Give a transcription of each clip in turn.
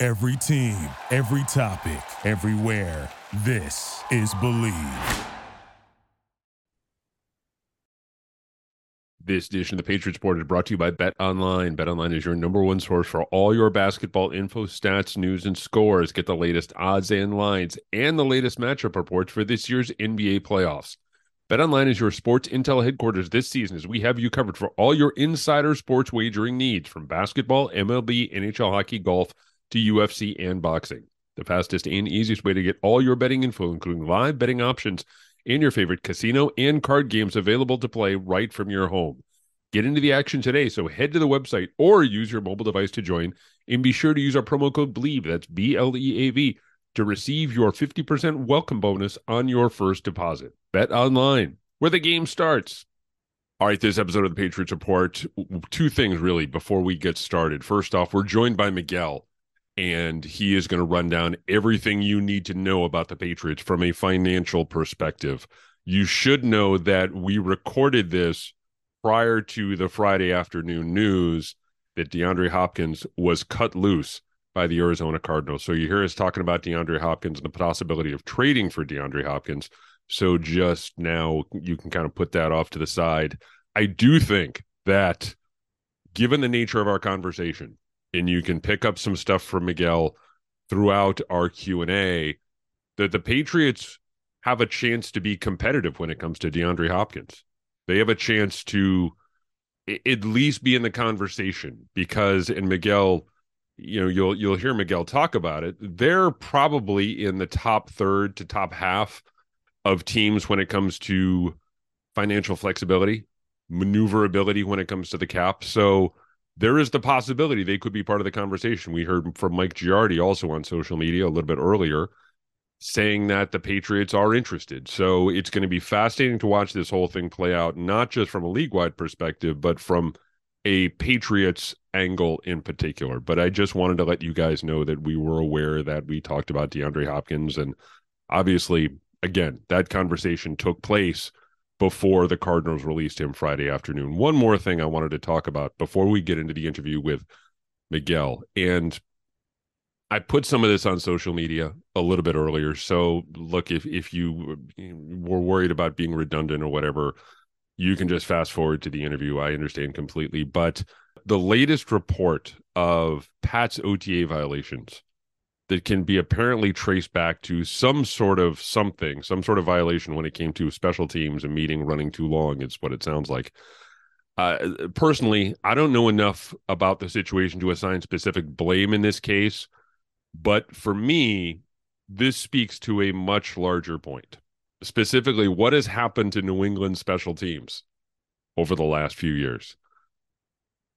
Every team, every topic, everywhere. This is Bleav. This edition of the Patriots Report is brought to you by Bet Online. Bet Online is your number one source for all your basketball info, stats, news, and scores. Get the latest odds and lines and the latest matchup reports for this year's NBA playoffs. Bet Online is your sports intel headquarters this season as we have you covered for all your insider sports wagering needs from basketball, MLB, NHL hockey, golf to UFC and boxing. The fastest and easiest way to get all your betting info, including live betting options and your favorite casino and card games available to play right from your home. Get into the action today, so head to the website or use your mobile device to join, and be sure to use our promo code BLEAV, that's B L E A V, to receive your 50% welcome bonus on your first deposit. Bet online, where the game starts. All right, this episode of the Patriots Report, two things really before we get started. First off, we're joined by Miguel and he is going to run down everything you need to know about the Patriots from a financial perspective. You should know that we recorded this prior to the Friday afternoon news that DeAndre Hopkins was cut loose by the Arizona Cardinals. So you hear us talking about DeAndre Hopkins and the possibility of trading for DeAndre Hopkins. So just now you can kind of put that off to the side. I do think that given the nature of our conversation, and you can pick up some stuff from Miguel throughout our Q&A that the Patriots have a chance to be competitive when it comes to DeAndre Hopkins. They have a chance to at least be in the conversation because and Miguel you know you'll you'll hear Miguel talk about it. They're probably in the top third to top half of teams when it comes to financial flexibility maneuverability when it comes to the cap. So there is the possibility they could be part of the conversation. We heard from Mike Giardi also on social media a little bit earlier saying that the Patriots are interested. So it's going to be fascinating to watch this whole thing play out, not just from a league wide perspective, but from a Patriots angle in particular. But I just wanted to let you guys know that we were aware that we talked about DeAndre Hopkins. And obviously, again, that conversation took place before the Cardinals released him Friday afternoon. One more thing I wanted to talk about before we get into the interview with Miguel. And I put some of this on social media a little bit earlier. So look, if if you were worried about being redundant or whatever, you can just fast forward to the interview. I understand completely. But the latest report of Pat's OTA violations that can be apparently traced back to some sort of something, some sort of violation when it came to special teams, a meeting running too long. It's what it sounds like. Uh, personally, I don't know enough about the situation to assign specific blame in this case, but for me, this speaks to a much larger point. Specifically, what has happened to New England special teams over the last few years?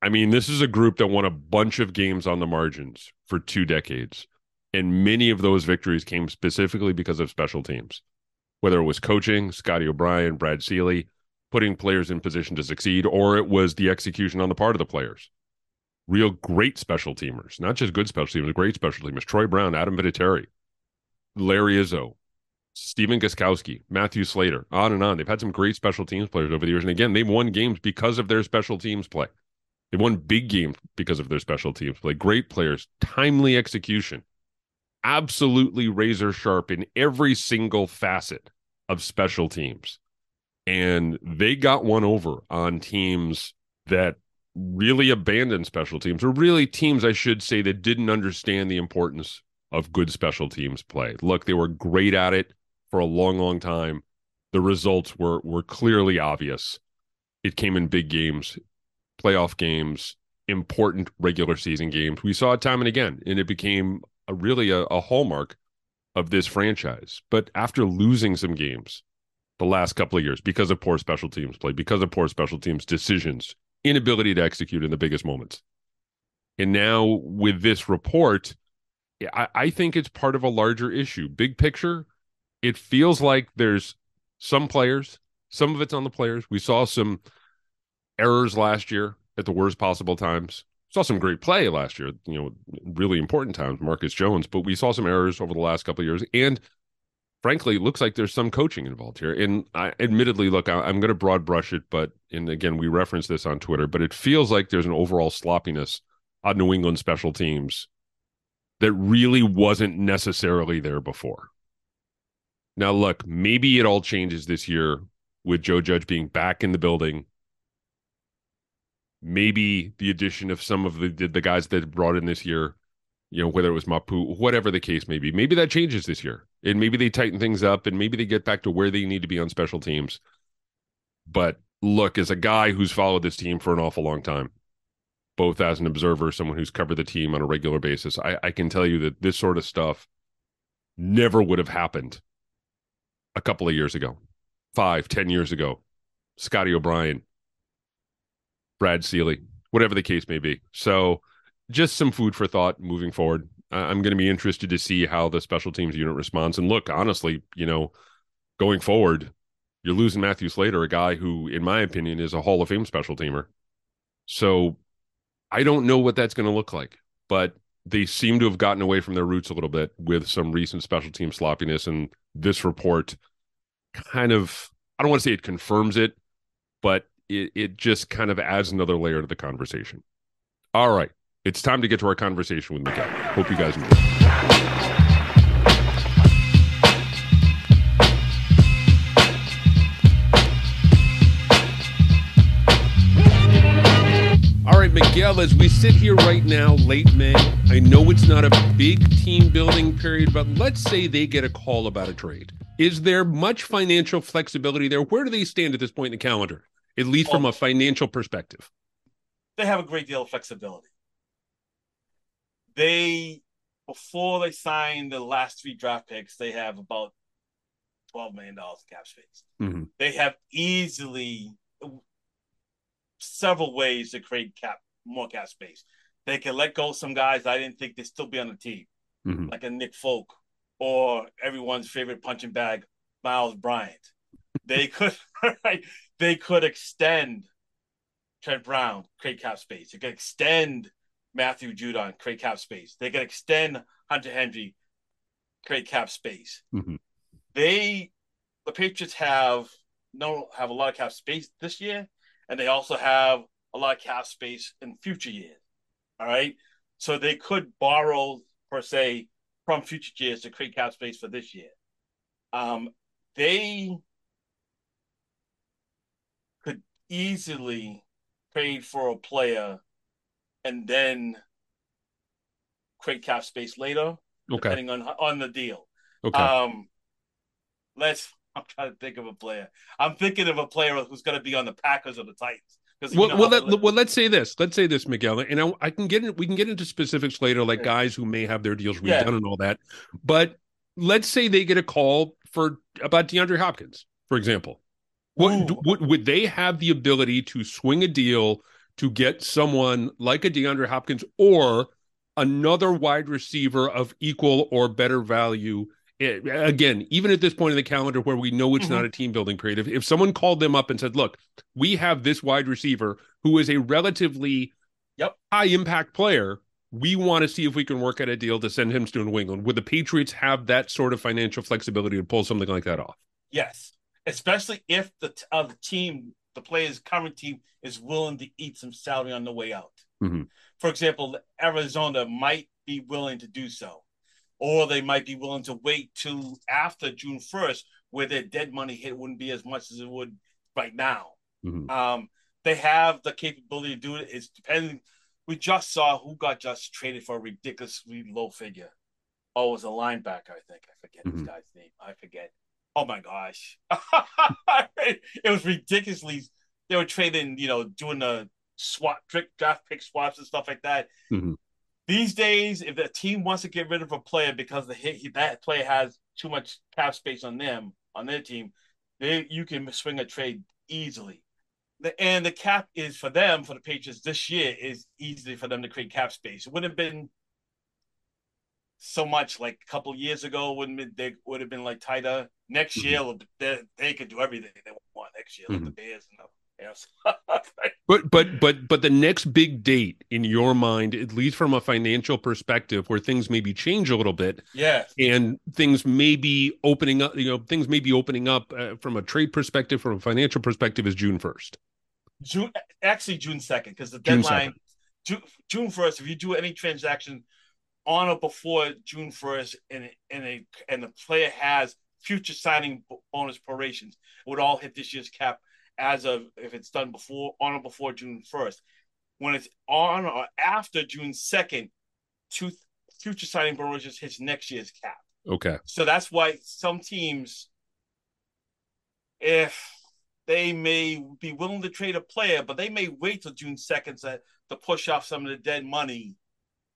I mean, this is a group that won a bunch of games on the margins for two decades. And many of those victories came specifically because of special teams, whether it was coaching, Scotty O'Brien, Brad Seely, putting players in position to succeed, or it was the execution on the part of the players. Real great special teamers, not just good special teamers, great special teamers. Troy Brown, Adam Vinatieri, Larry Izzo, Stephen Gostkowski, Matthew Slater, on and on. They've had some great special teams players over the years. And again, they've won games because of their special teams play. They won big games because of their special teams play. Great players, timely execution absolutely razor sharp in every single facet of special teams. And they got one over on teams that really abandoned special teams, or really teams, I should say, that didn't understand the importance of good special teams play. Look, they were great at it for a long, long time. The results were were clearly obvious. It came in big games, playoff games, important regular season games. We saw it time and again, and it became a, really a, a hallmark of this franchise. But after losing some games the last couple of years because of poor special teams play, because of poor special teams decisions, inability to execute in the biggest moments. And now with this report, I, I think it's part of a larger issue. Big picture, it feels like there's some players, some of it's on the players. We saw some errors last year at the worst possible times. Saw some great play last year, you know, really important times, Marcus Jones, but we saw some errors over the last couple of years. And frankly, it looks like there's some coaching involved here. And I admittedly, look, I, am going to broad brush it, but and again, we reference this on Twitter, but it feels like there's an overall sloppiness on New England special teams that really wasn't necessarily there before. Now, look, maybe it all changes this year with Joe Judge being back in the building. Maybe the addition of some of the the guys that brought in this year, you know, whether it was Mapu, whatever the case may be, maybe that changes this year, and maybe they tighten things up, and maybe they get back to where they need to be on special teams. But look, as a guy who's followed this team for an awful long time, both as an observer, someone who's covered the team on a regular basis, I, I can tell you that this sort of stuff never would have happened a couple of years ago, five, ten years ago. Scotty O'Brien, Brad Seely, whatever the case may be. So, just some food for thought moving forward. I'm going to be interested to see how the special teams unit responds. And look, honestly, you know, going forward, you're losing Matthew Slater, a guy who, in my opinion, is a Hall of Fame special teamer. So I don't know what that's going to look like, but they seem to have gotten away from their roots a little bit with some recent special team sloppiness. And this report kind of, I don't want to say it confirms it, but it, it just kind of adds another layer to the conversation. All right. It's time to get to our conversation with Miguel. Hope you guys enjoy. right, Miguel, as we sit here right now, late May, I know it's not a big team building period, but let's say they get a call about a trade. Is there much financial flexibility there? Where do they stand at this point in the calendar, at least well, from a financial perspective? They have a great deal of flexibility. They, before they sign the last three draft picks, they have about $12 million in cap space. Mm-hmm. They have easily several ways to create cap more cap space. They can let go some guys I didn't think they'd still be on the team, mm-hmm. like a Nick Folk or everyone's favorite punching bag, Myles Bryant. they could right, they could extend Trent Brown, create cap space. They could extend Matthew Judon, create cap space. They could extend Hunter Henry, create cap space. Mm-hmm. They the Patriots have no have a lot of cap space this year, and they also have a lot of cap space in future years. All right. So they could borrow, per se, from future years to create cap space for this year. Um, they could easily trade for a player and then create cap space later, okay. depending on on the deal. Okay. Um, let's I'm trying to think of a player. I'm thinking of a player who's going to be on the Packers or the Titans. Well, well, let, well, let's say this. Let's say this, Miguel, and I, I can get in, we can get into specifics later, like guys who may have their deals redone yeah. and all that. But let's say they get a call for about DeAndre Hopkins, for example. What would, would they have the ability to swing a deal to get someone like a DeAndre Hopkins or another wide receiver of equal or better value it, again, even at this point in the calendar where we know it's mm-hmm. not a team building period, if, if someone called them up and said, look, we have this wide receiver who is a relatively yep. high impact player, we want to see if we can work out a deal to send him to New England. Would the Patriots have that sort of financial flexibility to pull something like that off? Yes, especially if the uh, the team, the player's current team, is willing to eat some salary on the way out. Mm-hmm. For example, Arizona might be willing to do so or they might be willing to wait till after June 1st, where their dead money hit wouldn't be as much as it would right now. Mm-hmm. Um, they have the capability to do it. It's depending. We just saw who got just traded for a ridiculously low figure. Oh, it was a linebacker, I think. I forget mm-hmm. this guy's name. I forget. Oh my gosh. it was ridiculously. They were trading, you know, doing the swap, draft pick swaps and stuff like that. Mm-hmm. These days, if a team wants to get rid of a player because the hit, that player has too much cap space on them on their team, they you can swing a trade easily. The, and the cap is for them for the Patriots this year is easy for them to create cap space. It wouldn't have been so much like a couple years ago when they would have been like tighter. Next mm-hmm. year they, they could do everything they want next year, mm-hmm. like the Bears and the Yes. but but but but the next big date in your mind, at least from a financial perspective, where things maybe change a little bit, yeah, and things may be opening up. You know, things may be opening up uh, from a trade perspective, from a financial perspective, is June first. June actually June second because the deadline June, June first. If you do any transaction on or before June first, and and a and the player has future signing bonus prorations, it would all hit this year's cap as of if it's done before on or before June 1st. When it's on or after June 2nd, two, future signing bonuses hits next year's cap. Okay. So that's why some teams, if they may be willing to trade a player, but they may wait till June 2nd to, to push off some of the dead money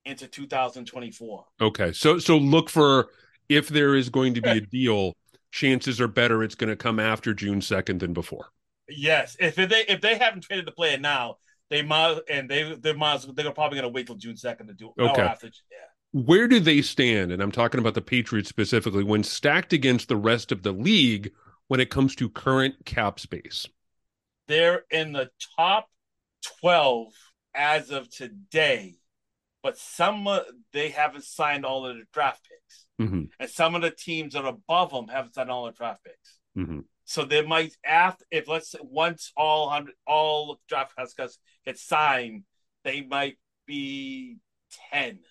into 2024. Okay. So so look for if there is going to be a deal, chances are better it's going to come after June 2nd than before. Yes, if they if they haven't traded the player now, they might and they they might they're probably going to wait till June second to do it. Okay. After, yeah. Where do they stand? And I'm talking about the Patriots specifically when stacked against the rest of the league when it comes to current cap space. They're in the top twelve as of today, but some uh, they haven't signed all of the draft picks, mm-hmm. and some of the teams that are above them haven't signed all the draft picks. Mm-hmm. So they might after if let's say once all hundred all draft haircuts get signed, they might be ten.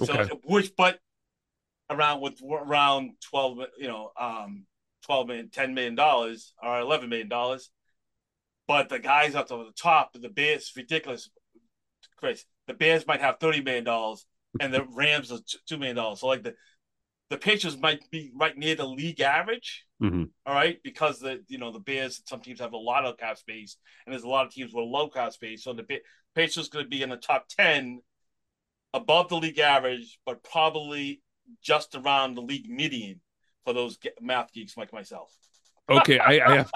Okay. So which but around with around twelve, you know, um, twelve million, ten million dollars or eleven million dollars. But the guys up to the top, the Bears, ridiculous, Chris. The Bears might have thirty million dollars, and the Rams are two million dollars. So like the the Patriots might be right near the league average. Mm-hmm. All right, because the you know the Bears, some teams have a lot of cap space, and there's a lot of teams with low cap space. So the Patriots going to be in the top ten, above the league average, but probably just around the league median for those math geeks like myself. Okay, I, I have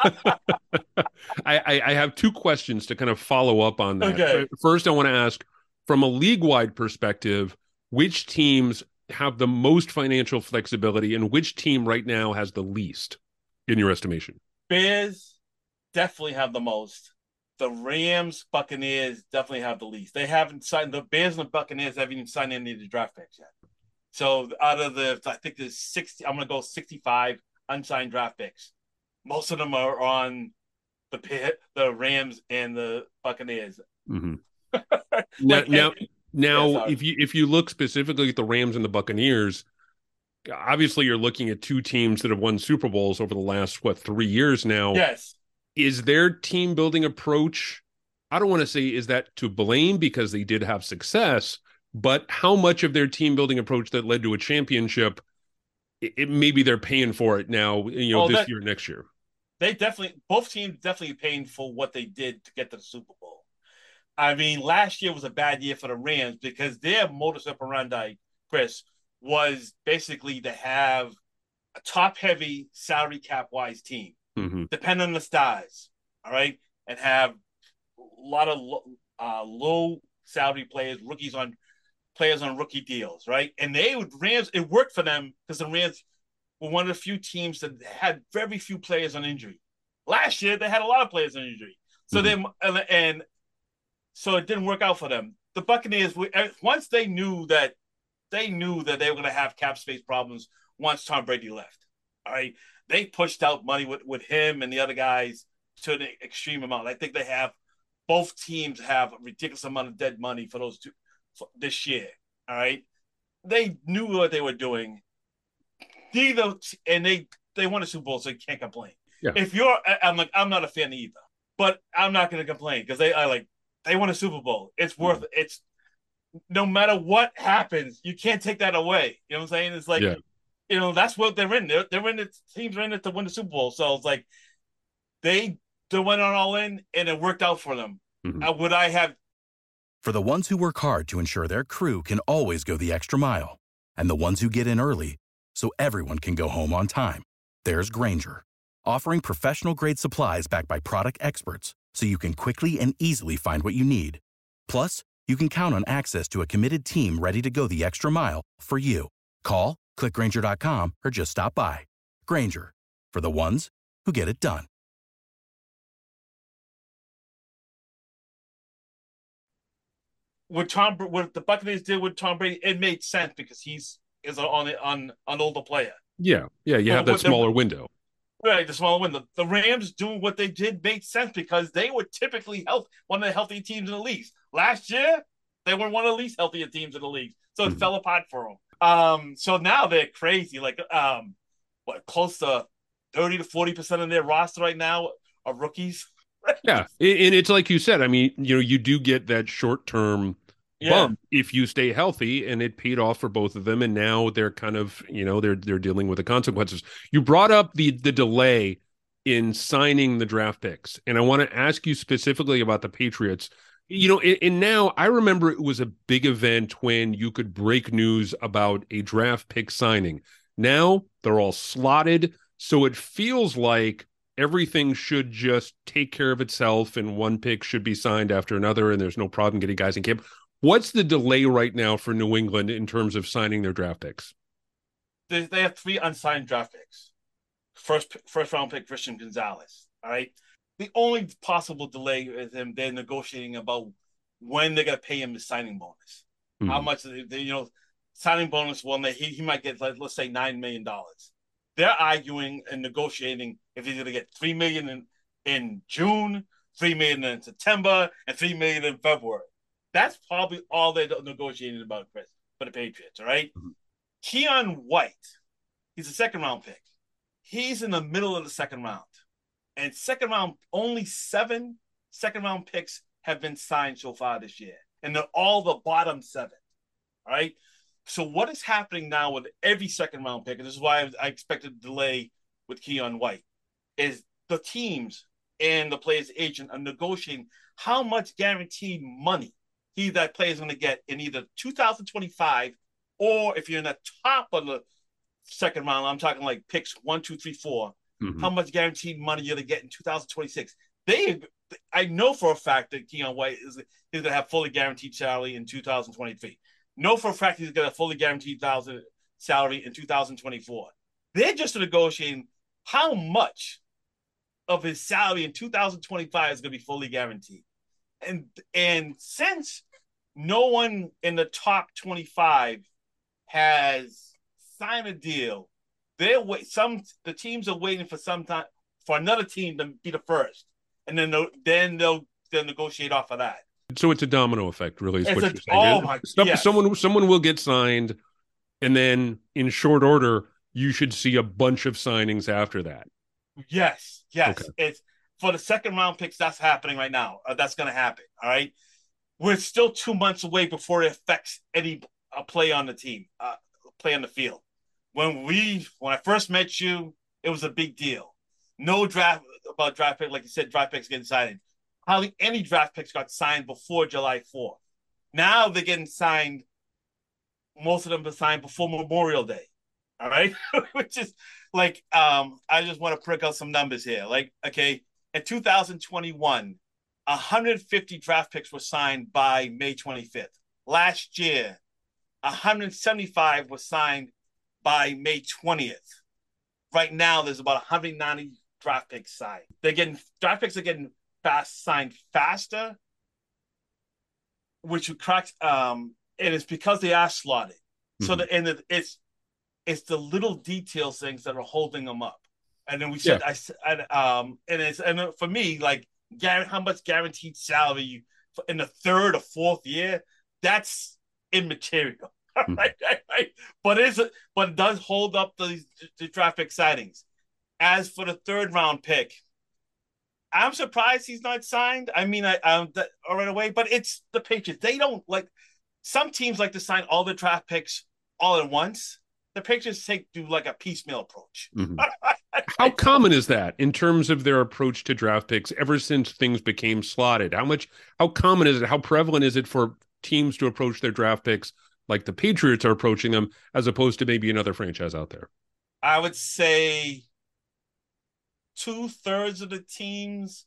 I, I have two questions to kind of follow up on that. Okay. First, I want to ask from a league wide perspective, which teams have the most financial flexibility and which team right now has the least in your estimation? Bears definitely have the most. The Rams, Buccaneers definitely have the least. They haven't signed the Bears and the Buccaneers haven't even signed any of the draft picks yet. So out of the, I think there's 60, I'm going to go 65 unsigned draft picks. Most of them are on the pit, the Rams and the Buccaneers. Mm-hmm. now, now, now, yeah, if you if you look specifically at the Rams and the Buccaneers, obviously you're looking at two teams that have won Super Bowls over the last what three years now. Yes. Is their team building approach? I don't want to say is that to blame because they did have success, but how much of their team building approach that led to a championship, it, it maybe they're paying for it now, you know, oh, this that, year, next year. They definitely both teams definitely paying for what they did to get to the Super Bowl. I mean, last year was a bad year for the Rams because their modus operandi, Chris, was basically to have a top heavy salary cap wise team, mm-hmm. depend on the stars, all right, and have a lot of uh, low salary players, rookies on players on rookie deals, right? And they would Rams, it worked for them because the Rams were one of the few teams that had very few players on injury. Last year, they had a lot of players on injury. So mm-hmm. then, and so it didn't work out for them. The Buccaneers, eh, once they knew that they knew that they were going to have cap space problems once Tom Brady left. All right, they pushed out money with with him and the other guys to an extreme amount. I think they have both teams have a ridiculous amount of dead money for those two for this year. All right, they knew what they were doing. Neither, and they they won a Super Bowl, so you can't complain. Yeah. If you're, I'm like, I'm not a fan either, but I'm not going to complain because they I like they won a Super Bowl. It's worth mm. it's no matter what happens, you can't take that away. You know what I'm saying? It's like yeah. you know, that's what they're in. They're, they're in the teams are in it to win the Super Bowl. So it's like they they went on all in and it worked out for them. Mm-hmm. Uh, would I have for the ones who work hard to ensure their crew can always go the extra mile, and the ones who get in early so everyone can go home on time? There's Grainger, offering professional grade supplies backed by product experts so you can quickly and easily find what you need. Plus, you can count on access to a committed team ready to go the extra mile for you. Call, clickgranger.com, or just stop by. Grainger, for the ones who get it done. What Tom, what the Buccaneers did with Tom Brady, it made sense because he's is on on an older player. Yeah, yeah, you have that smaller window. Right, the smaller window. The Rams doing what they did made sense because they were typically health one of the healthy teams in the league. Last year, they were one of the least healthier teams in the league, so it mm-hmm. fell apart for them. Um, so now they're crazy. Like, um, what close to thirty to forty percent of their roster right now are rookies. yeah, and it's like you said. I mean, you know, you do get that short term yeah. bump if you stay healthy, and it paid off for both of them. And now they're kind of, you know, they're they're dealing with the consequences. You brought up the the delay in signing the draft picks, and I want to ask you specifically about the Patriots. You know, and, and now I remember it was a big event when you could break news about a draft pick signing. Now they're all slotted, so it feels like everything should just take care of itself and one pick should be signed after another and there's no problem getting guys in camp What's the delay right now for New England in terms of signing their draft picks? They, they have three unsigned draft picks. First first round pick Christian Gonzalez. All right. The only possible delay is them they're negotiating about when they're gonna pay him the signing bonus. Mm-hmm. How much they, you know signing bonus one that he, he might get like let's say nine million dollars. They're arguing and negotiating if he's gonna get three million in, in June, three million in September, and three million in February. That's probably all they're negotiating about, Chris, for the Patriots. All right? mm-hmm. Keion White, he's a second round pick. He's in the middle of the second round. And second round, only seven second round picks have been signed so far this year. And they're all the bottom seven. All right. So what is happening now with every second round pick, and this is why I expected a delay with Keion White, is the teams and the player's agent are negotiating how much guaranteed money he that player is going to get in either 2025 or if you're in the top of the second round, I'm talking like picks one, two, three, four, mm-hmm. how much guaranteed money you're going to get in 2026. They, I know for a fact that Keion White is, is going to have fully guaranteed salary in 2023. Know for a fact he's going to have fully guaranteed thousand salary in 2024. They're just negotiating how much of his salary in 2025 is going to be fully guaranteed and and since no one in the top 25 has signed a deal, they're wait some the teams are waiting for some time for another team to be the first, and then they'll, then they'll they'll negotiate off of that. So it's a domino effect, really. Is it's what a, you're saying. Oh my! Yes. Someone someone will get signed, and then in short order, you should see a bunch of signings after that. Yes, yes. Okay. It's for the second round picks, that's happening right now. Uh, that's going to happen. All right. We're still two months away before it affects any uh, play on the team, uh, play on the field. When we, when I first met you, it was a big deal. No draft about draft pick, like you said, draft picks getting signed. Hardly any draft picks got signed before July 4th. Now they're getting signed. Most of them are signed before Memorial Day. All right. Which is like, um, I just want to prick out some numbers here. Like, okay, in 2021, 150 draft picks were signed by May 25th. Last year, 175 were signed by May 20th. Right now, there's about 190 draft picks signed. They're getting draft picks are getting fast signed faster, which cracks. Um, and it's because they are slotted. Mm-hmm. So the and it's it's the little detail things that are holding them up. And then we said, yeah. I, I um, and it's and for me, like, how much guaranteed salary you in the third or fourth year? That's immaterial, mm-hmm. right, right, right? But is it? But it does hold up the, the traffic sightings. As for the third round pick, I'm surprised he's not signed. I mean, I um that, right away, but it's the Patriots. They don't like. Some teams like to sign all the draft picks all at once. The Patriots take do like a piecemeal approach. Mm-hmm. How common is that in terms of their approach to draft picks ever since things became slotted? How much how common is it? How prevalent is it for teams to approach their draft picks like the Patriots are approaching them as opposed to maybe another franchise out there? I would say two thirds of the teams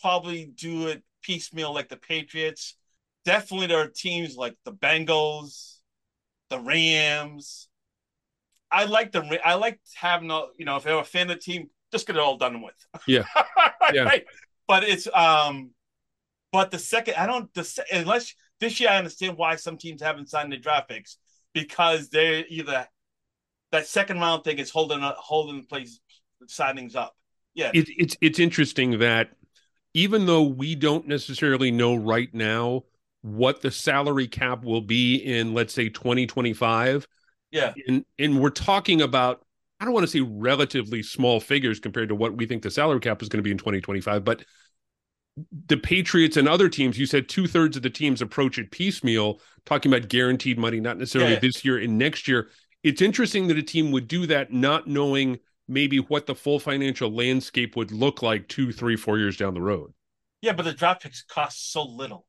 probably do it piecemeal like the Patriots. Definitely there are teams like the Bengals, the Rams, I like the I like having a you know if you're a fan of the team, just get it all done with. Yeah, yeah. right? But it's um, but the second I don't the unless this year I understand why some teams haven't signed the draft picks because they're either that second round thing is holding holding place signings up. Yeah, it, it's it's interesting that even though we don't necessarily know right now what the salary cap will be in let's say 2025 yeah and and we're talking about i don't want to say relatively small figures compared to what we think the salary cap is going to be in 2025 but the patriots and other teams you said two-thirds of the teams approach it piecemeal talking about guaranteed money not necessarily yeah. this year and next year it's interesting that a team would do that not knowing maybe what the full financial landscape would look like two three four years down the road yeah but the draft picks cost so little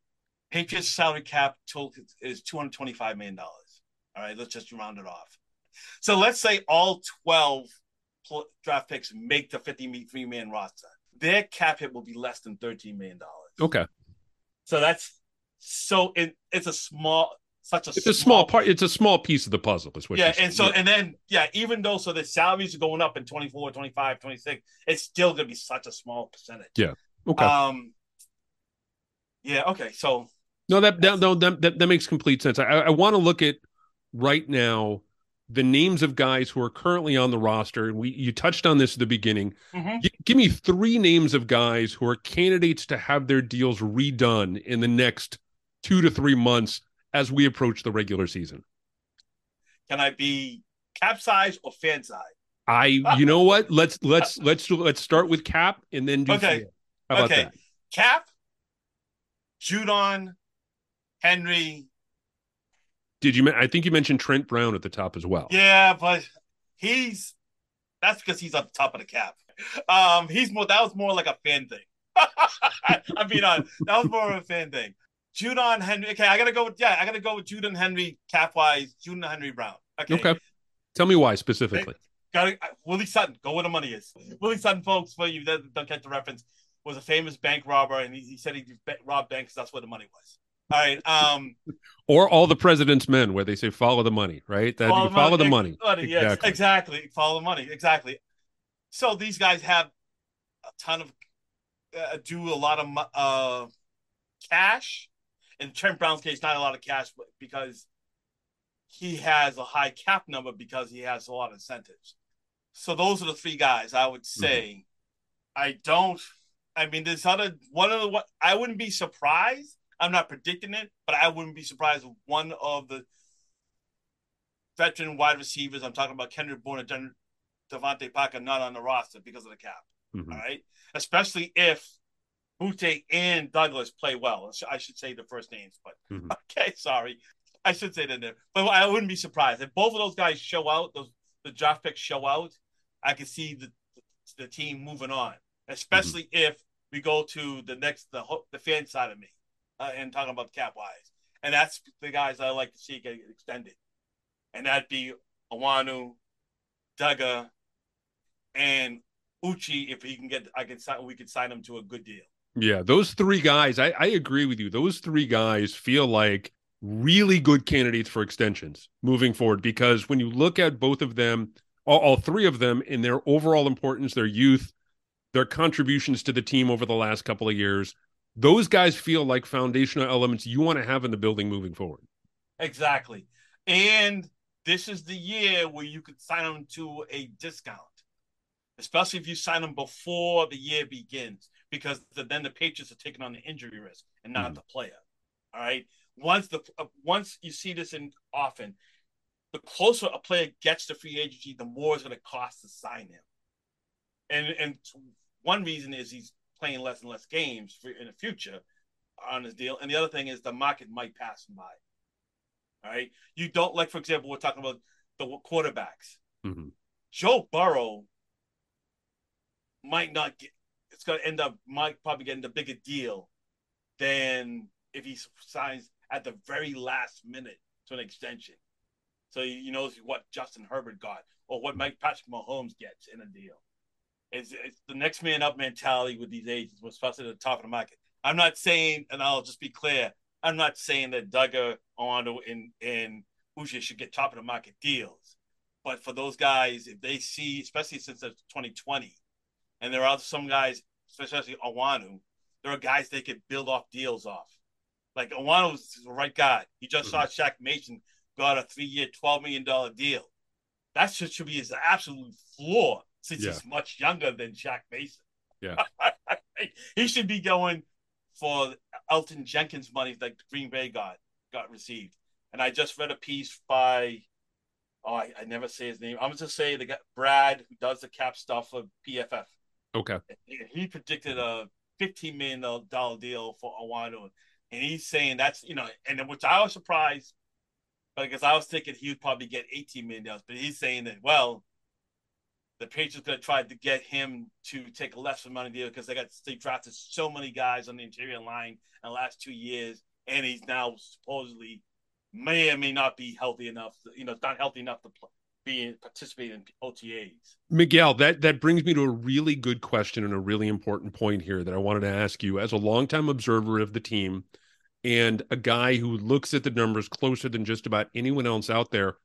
Patriots salary cap total is two hundred twenty-five million dollars. All right, let's just round it off. So let's say all twelve draft picks make the fifty-three man roster. Their cap hit will be less than thirteen million dollars. Okay. So that's so it, it's a small such a it's a small part it's a small piece of the puzzle is what yeah and so yeah. and then yeah even though so the salaries are going up in 24 25 26 it's still gonna be such a small percentage yeah okay um yeah okay so no, that that, no, that, that, that makes complete sense. I, I want to look at right now the names of guys who are currently on the roster. And we you touched on this at the beginning. Mm-hmm. G- give me three names of guys who are candidates to have their deals redone in the next two to three months as we approach the regular season. Can I be cap size or fan size? I you know what? Let's let's let's let's start with cap and then do okay. How about okay. that? Cap, Judon, Henry. Did you? I think you mentioned Trent Brown at the top as well. Yeah, but he's that's because he's on the top of the cap. Um, he's more. That was more like a fan thing. I mean, uh, that was more of a fan thing. Judon Henry. Okay, I gotta go with yeah. I gotta go with Judon Henry cap wise. Judon Henry Brown. Okay. Okay. Tell me why specifically. Got uh, Willie Sutton. Go where the money is. Willie Sutton, folks, for you that don't get the reference, was a famous bank robber, and he, he said he robbed banks. That's where the money was. All right. Um, or all the president's men, where they say follow the money, right? That follow, follow the money. money. Yes, exactly. exactly. Follow the money. Exactly. So these guys have a ton of uh, do a lot of uh, cash. In Trent Brown's case, not a lot of cash, but because he has a high cap number because he has a lot of incentives. So those are the three guys I would mm-hmm. say. Mm-hmm. I don't. I mean, there's other one of the what I wouldn't be surprised I'm not predicting it, but I wouldn't be surprised if one of the veteran wide receivers, I'm talking about Kendrick Bourne and DeVante Parker, not on the roster because of the cap. Mm-hmm. All right. Especially if Boutte and Douglas play well. I should say the first names, but mm-hmm. okay, sorry. I should say that there. But I wouldn't be surprised. If both of those guys show out, those the draft picks show out, I can see the the team moving on. Especially mm-hmm. if we go to the next the the fan side of me uh, and talking about the cap wise. And that's the guys I like to see get extended. And that'd be Onwenu, Dugger, and Uche if he can get I can sign we could sign him to a good deal. Yeah, those three guys, I, I agree with you. Those three guys feel like really good candidates for extensions moving forward because when you look at both of them, all, all three of them in their overall importance, their youth, their contributions to the team over the last couple of years, those guys feel like foundational elements you want to have in the building moving forward. Exactly. And this is the year where you could sign them to a discount, especially if you sign them before the year begins, because the, then the Patriots are taking on the injury risk and not mm. the player. All right. Once the uh, once you see this in often, the closer a player gets to free agency, the more it's going to cost to sign him. And and one reason is he's playing less and less games for, in the future on his deal. And the other thing is the market might pass him by. All right. You don't like, for example, we're talking about the quarterbacks. Mm-hmm. Joe Burrow might not get, it's going to end up, might probably getting a bigger deal than if he signs at the very last minute to an extension. So you know what Justin Herbert got or what Mike Patrick Mahomes gets in a deal. It's, it's the next man up mentality with these agents, especially at the top of the market. I'm not saying, and I'll just be clear, I'm not saying that Dugger, Ondo, and and Uche should get top of the market deals, But for those guys, if they see, especially since it's 2020, and there are some guys, especially Onwenu, there are guys they could build off deals off. Like Onwenu's the right guy. He just mm-hmm. saw Shaq Mason got a three-year, $12 million deal. That should, should be his absolute floor since yeah. he's much younger than Shaq Mason. Yeah. he should be going for Elgton Jenkins money like Green Bay got got received. And I just read a piece by oh I, I never say his name. I'm just say the guy Brad who does the cap stuff for PFF. Okay. He predicted a fifteen million dollar deal for Onwenu. And he's saying that's you know, and which I was surprised because I was thinking he would probably get 18 million dollars, but he's saying that well, the Patriots going to try to get him to take a lesser money deal because they got they drafted so many guys on the interior line in the last two years, and he's now supposedly may or may not be healthy enough. You know, not healthy enough to play, be participating in OTAs. Miguel, that that brings me to a really good question and a really important point here that I wanted to ask you as a longtime observer of the team and a guy who looks at the numbers closer than just about anyone else out there.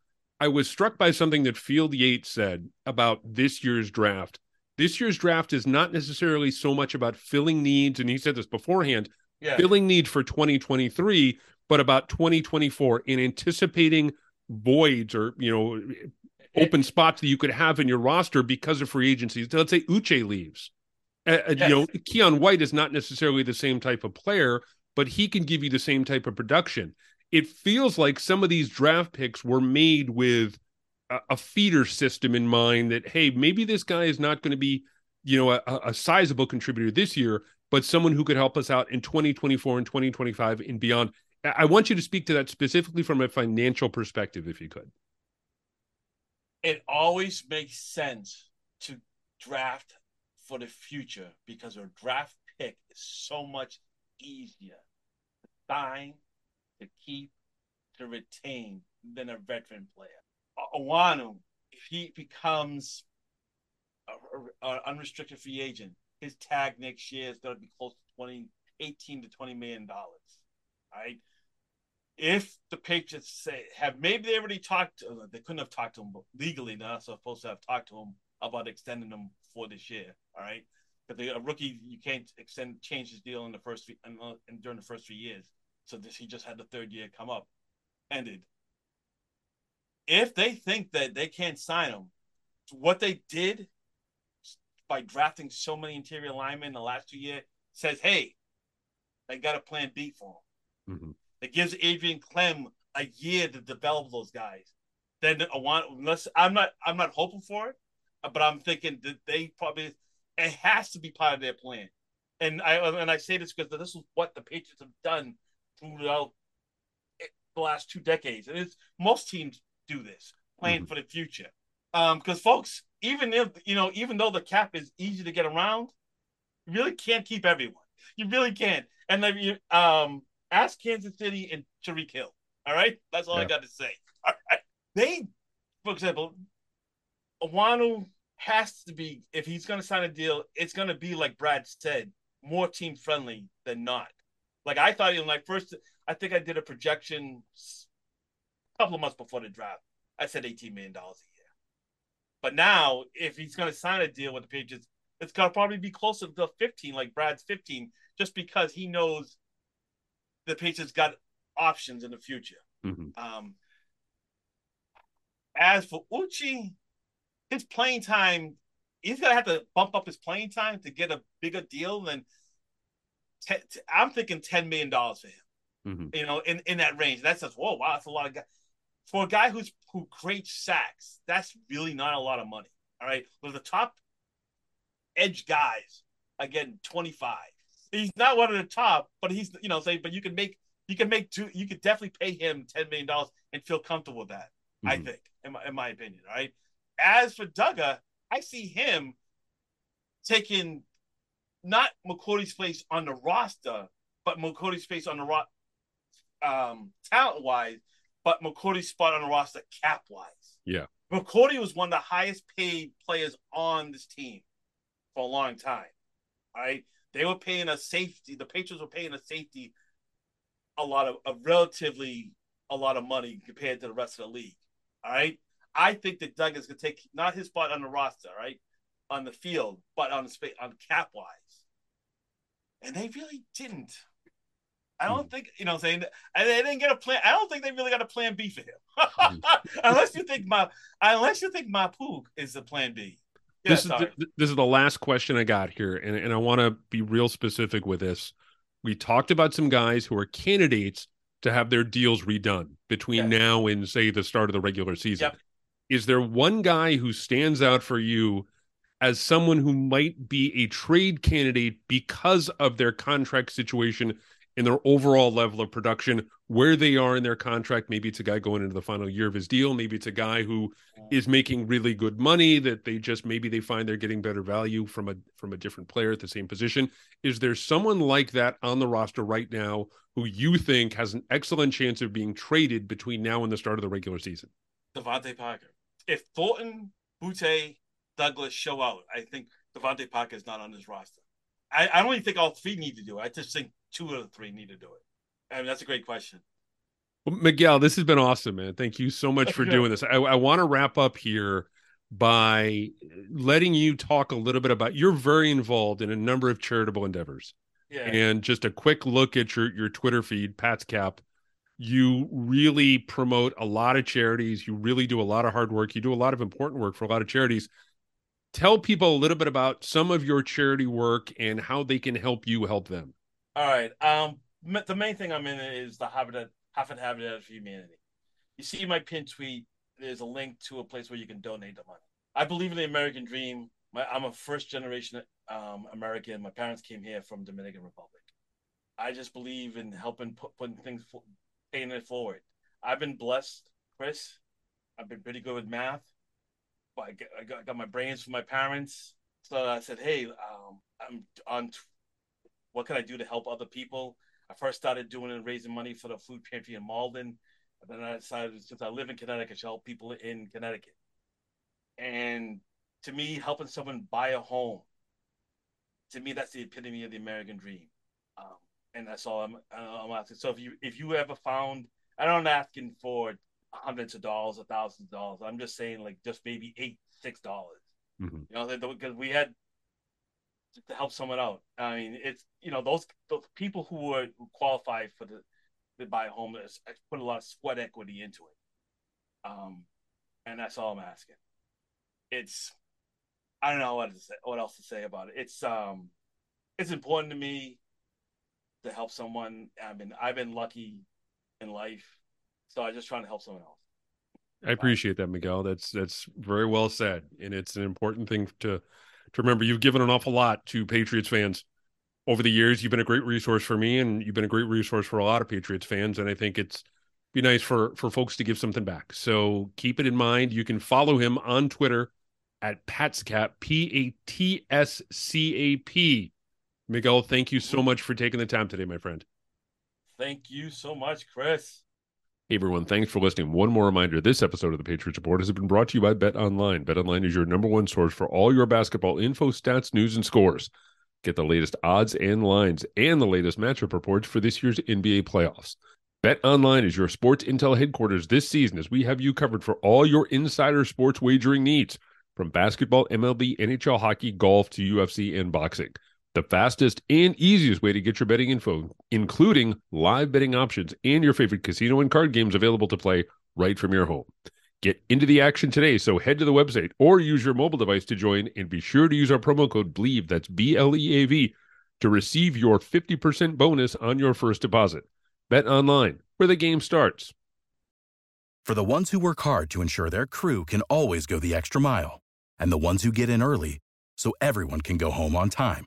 I was struck by something that Field Yates said about this year's draft. This year's draft is not necessarily so much about filling needs, and he said this beforehand, yeah. filling need for 2023, but about 2024 in anticipating voids or you know open spots that you could have in your roster because of free agency. So let's say Uche leaves. Uh, yes. You know, Keion White is not necessarily the same type of player, but he can give you the same type of production it feels like some of these draft picks were made with a, a feeder system in mind that hey maybe this guy is not going to be you know a, a sizable contributor this year but someone who could help us out in 2024 and 2025 and beyond. I want you to speak to that specifically from a financial perspective if you could. It always makes sense to draft for the future because a draft pick is so much easier. To sign to keep, to retain than a veteran player. Onwenu, if he becomes an unrestricted free agent, his tag next year is going to be close to 20, 18 to 20 million dollars. Right? If the Patriots say have maybe they already talked, to, they couldn't have talked to him legally. They're not supposed to have talked to him about extending him for this year. All right, because a rookie you can't extend change his deal in the first three, and, and during the first three years. So this, he just had the third year come up, ended. If they think that they can't sign him, what they did by drafting so many interior linemen in the last two years says, hey, they got a plan B for him. Mm-hmm. It gives Adrian Klemm a year to develop those guys. Then I want unless I'm not I'm not hoping for it, but I'm thinking that they probably it has to be part of their plan. And I and I say this because this is what the Patriots have done throughout the last two decades. And it's most teams do this, playing mm-hmm. for the future. Um, because folks, even if you know, even though the cap is easy to get around, you really can't keep everyone. You really can't. And then you um ask Kansas City and Tyreek Hill. All right, that's all yeah. I got to say. All right, they, for example, Onwenu has to be if he's going to sign a deal, it's going to be like Brad said, more team friendly than not. Like I thought, in like first, I think I did a projection a couple of months before the draft. I said eighteen million dollars a year. But now, if he's going to sign a deal with the Patriots, it's going to probably be closer to fifteen, like Brad's fifteen, just because he knows the Patriots got options in the future. Mm-hmm. Um, as for Uche, his playing time, he's gonna have to bump up his playing time to get a bigger deal than ten, I'm thinking ten million dollars for him. Mm-hmm. You know, in, in that range. That says, whoa, wow, that's a lot of guys. For a guy who's who creates sacks, that's really not a lot of money. All right. But the top edge guys again 25. He's not one of the top, but he's you know, say, but you can make you can make two you could definitely pay him ten million dollars and feel comfortable with that, mm-hmm. I think, in my, in my opinion. All right. As for Dugger, I see him taking not McCourty's place on the roster, but McCourty's place on the ro- um, talent wise, but McCourty's spot on the roster cap wise. Yeah. McCourty was one of the highest paid players on this team for a long time. All right. They were paying a safety, the Patriots were paying a safety a lot of a relatively a lot of money compared to the rest of the league. All right. I think that Doug is going to take not his spot on the roster, right, on the field, but on the space on cap wise, and they really didn't. I don't mm. think you know. I'm saying they didn't get a plan. I don't think they really got a plan B for him, mm. unless you think my unless you think Mapu is the plan B. Yeah, this is the, this is the last question I got here, and and I want to be real specific with this. We talked about some guys who are candidates to have their deals redone between yes. now and say the start of the regular season. Yep. Is there one guy who stands out for you as someone who might be a trade candidate because of their contract situation and their overall level of production, where they are in their contract. Maybe it's a guy going into the final year of his deal. Maybe it's a guy who is making really good money that they just maybe they find they're getting better value from a from a different player at the same position. Is there someone like that on the roster right now who you think has an excellent chance of being traded between now and the start of the regular season? DeVante Parker. If Thornton, Boutte, Douglas show out, I think DeVante Parker is not on his roster. I, I don't even think all three need to do it. I just think two of the three need to do it. I mean, that's a great question. Well, Miguel, this has been awesome, man. Thank you so much for doing this. I, I want to wrap up here by letting you talk a little bit about you're very involved in a number of charitable endeavors. Yeah. And just a quick look at your your Twitter feed, Patscap. You really promote a lot of charities. You really do a lot of hard work. You do a lot of important work for a lot of charities. Tell people a little bit about some of your charity work and how they can help you help them. All right. Um, the main thing I'm in is the Habitat, Hartford Habitat for Humanity. You see my pin tweet. There's a link to a place where you can donate the money. I believe in the American dream. My, I'm a first generation um, American. My parents came here from Dominican Republic. I just believe in helping put putting things paying it forward. I've been blessed, Chris. I've been pretty good with math. I got, I got, got my brains from my parents. So I said, hey, um, I'm on what can I do to help other people? I first started doing and raising money for the food pantry in Malden. And then I decided since I live in Connecticut, to help people in Connecticut. And to me, helping someone buy a home, to me, that's the epitome of the American dream. Um, and that's all I'm, I'm asking. So if you if you ever found, I don't asking for hundreds of dollars or thousands of dollars. I'm just saying like just maybe eight, six dollars. Mm-hmm. You know, because we had to help someone out. I mean, it's you know those those people who were who qualify for the to buy a home I put a lot of sweat equity into it. Um, and that's all I'm asking. It's I don't know what to say, what else to say about it. It's um, it's important to me to help someone. I mean, I've been lucky in life, so I'm just trying to help someone else. I appreciate that, Miguel. That's that's very well said, and it's an important thing to to remember you've given an awful lot to Patriots fans over the years. You've been a great resource for me, and you've been a great resource for a lot of Patriots fans. And I think it's be nice for for folks to give something back. So keep it in mind. You can follow him on Twitter at Patscap, P A T S C A P. Miguel, thank you so much for taking the time today, my friend. Thank you so much, Chris. Hey everyone, thanks for listening. One more reminder this episode of the Patriots Report has been brought to you by Bet Online. Bet Online is your number one source for all your basketball info, stats, news, and scores. Get the latest odds and lines and the latest matchup reports for this year's NBA playoffs. Bet Online is your sports intel headquarters this season as we have you covered for all your insider sports wagering needs from basketball, MLB, NHL hockey, golf to UFC and boxing the fastest and easiest way to get your betting info, including live betting options and your favorite casino and card games available to play right from your home. Get into the action today, so head to the website or use your mobile device to join and be sure to use our promo code BLEAV, that's B L E A V, to receive your 50% bonus on your first deposit. Bet online, where the game starts. For the ones who work hard to ensure their crew can always go the extra mile, and the ones who get in early so everyone can go home on time